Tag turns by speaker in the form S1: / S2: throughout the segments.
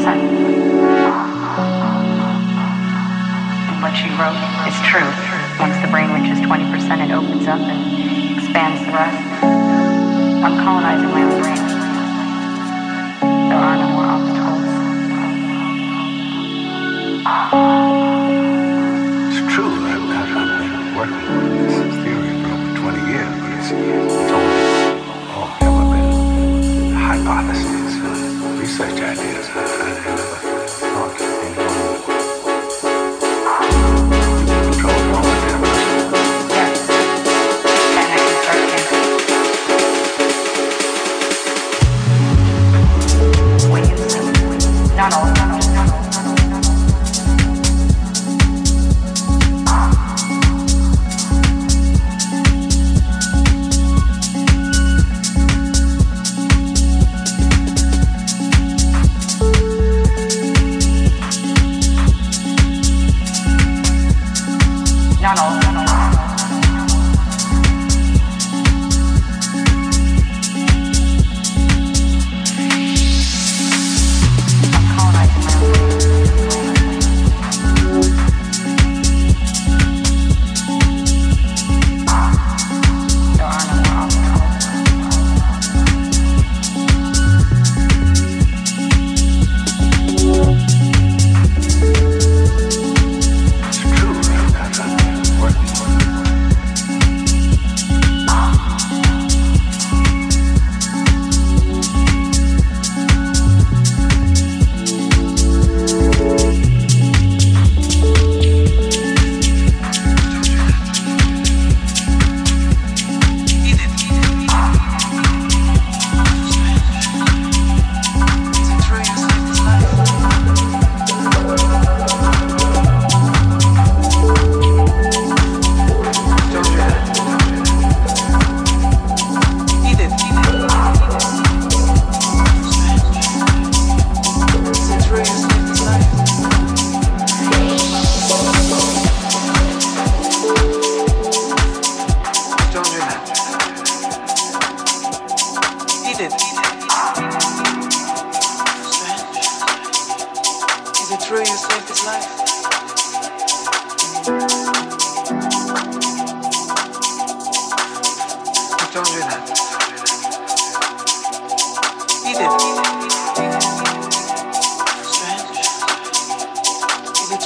S1: percent. What she wrote is true. Once the brain reaches 20%, it opens up and expands the rest. I'm colonizing my own brain.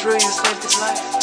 S2: through you saved his life.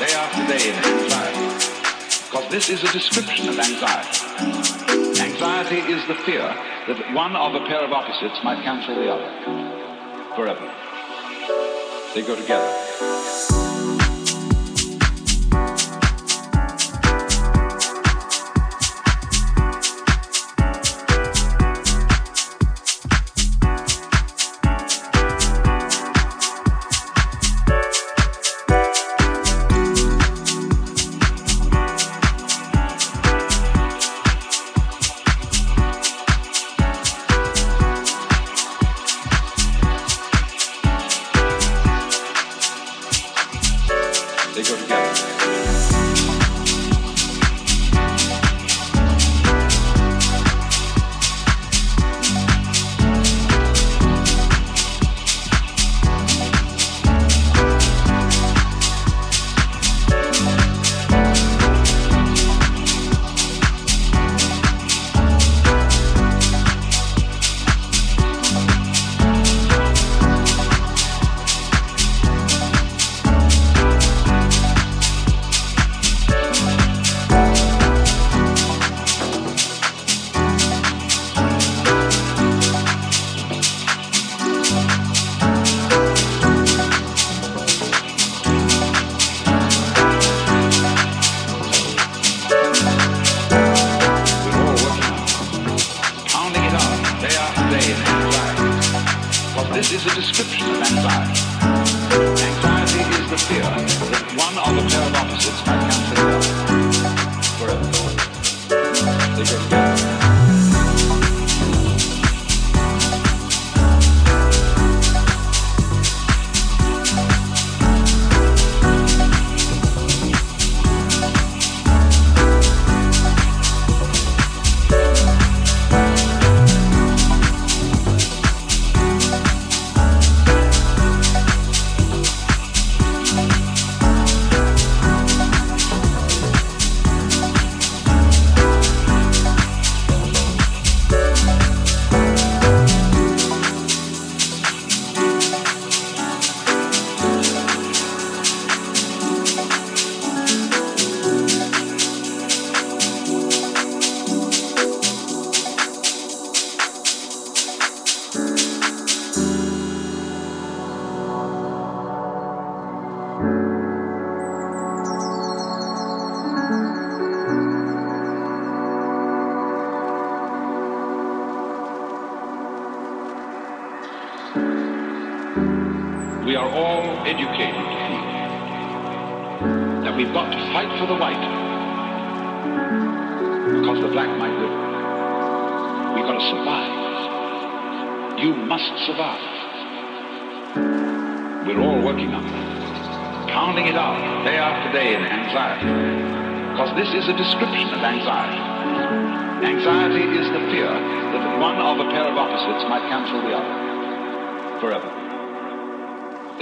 S3: day after day in anxiety. Because this is a description of anxiety. Anxiety is the fear that one of a pair of opposites might cancel the other forever. They go together.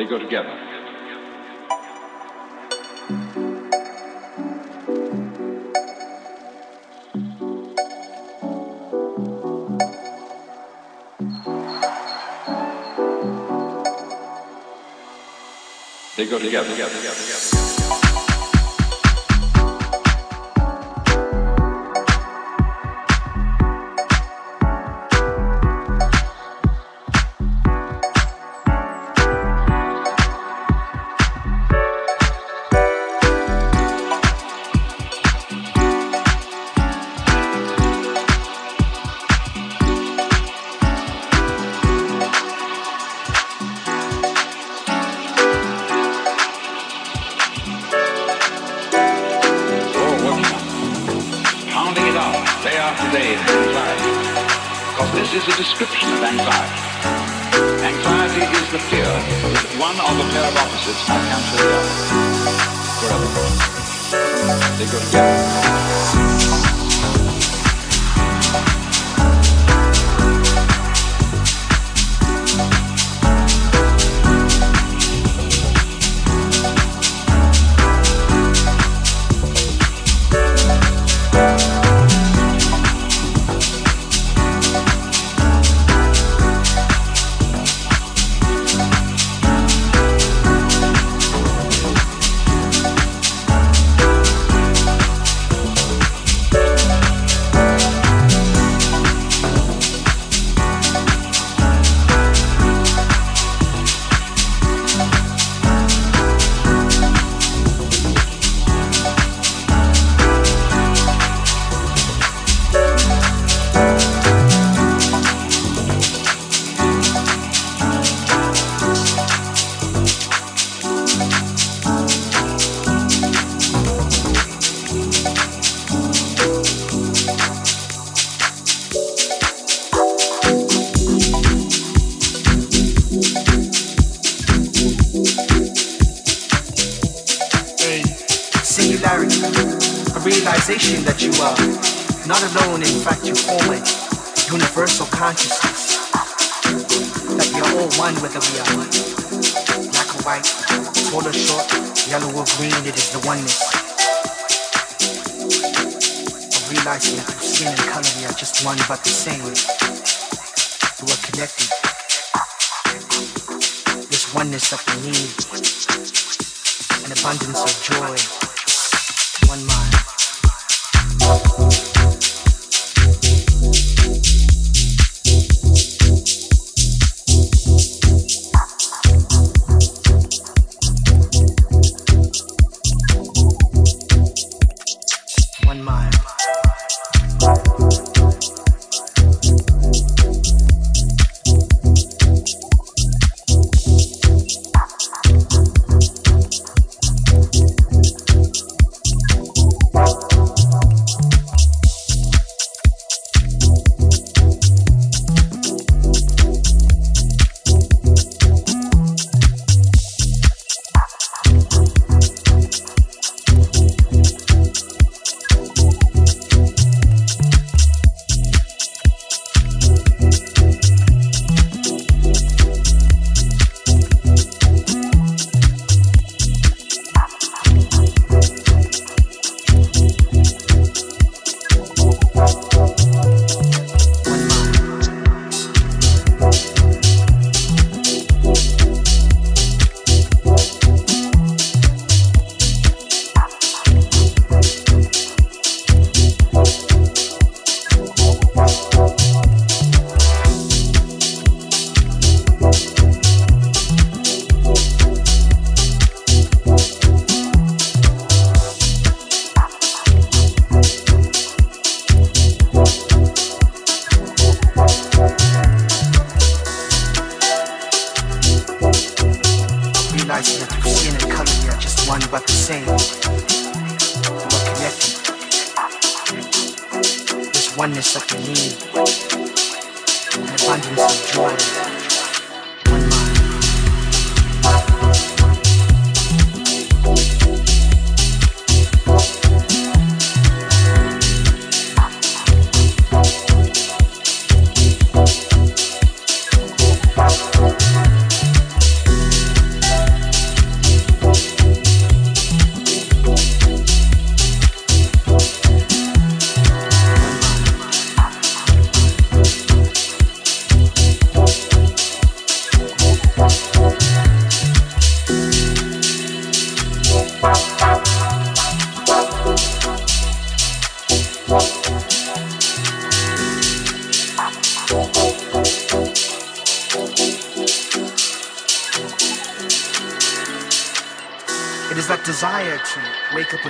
S4: go together. They go together, together, together. one of a pair of opposites can cancel the other. Forever. They go together.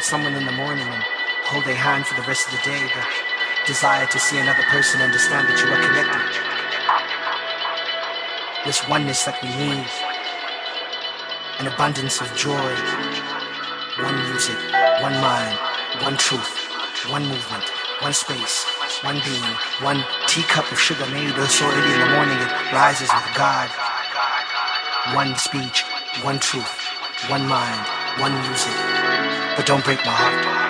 S4: Someone in the morning and hold their hand for the rest of the day, the desire to see another person understand that you are connected. This oneness that we need, an abundance of joy, one music, one mind, one truth, one movement, one space, one being, one teacup of sugar made so early in the morning it rises with God. One speech, one truth, one mind, one music, but don't break my heart.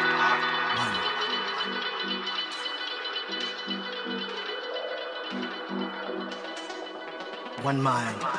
S4: One. Mind.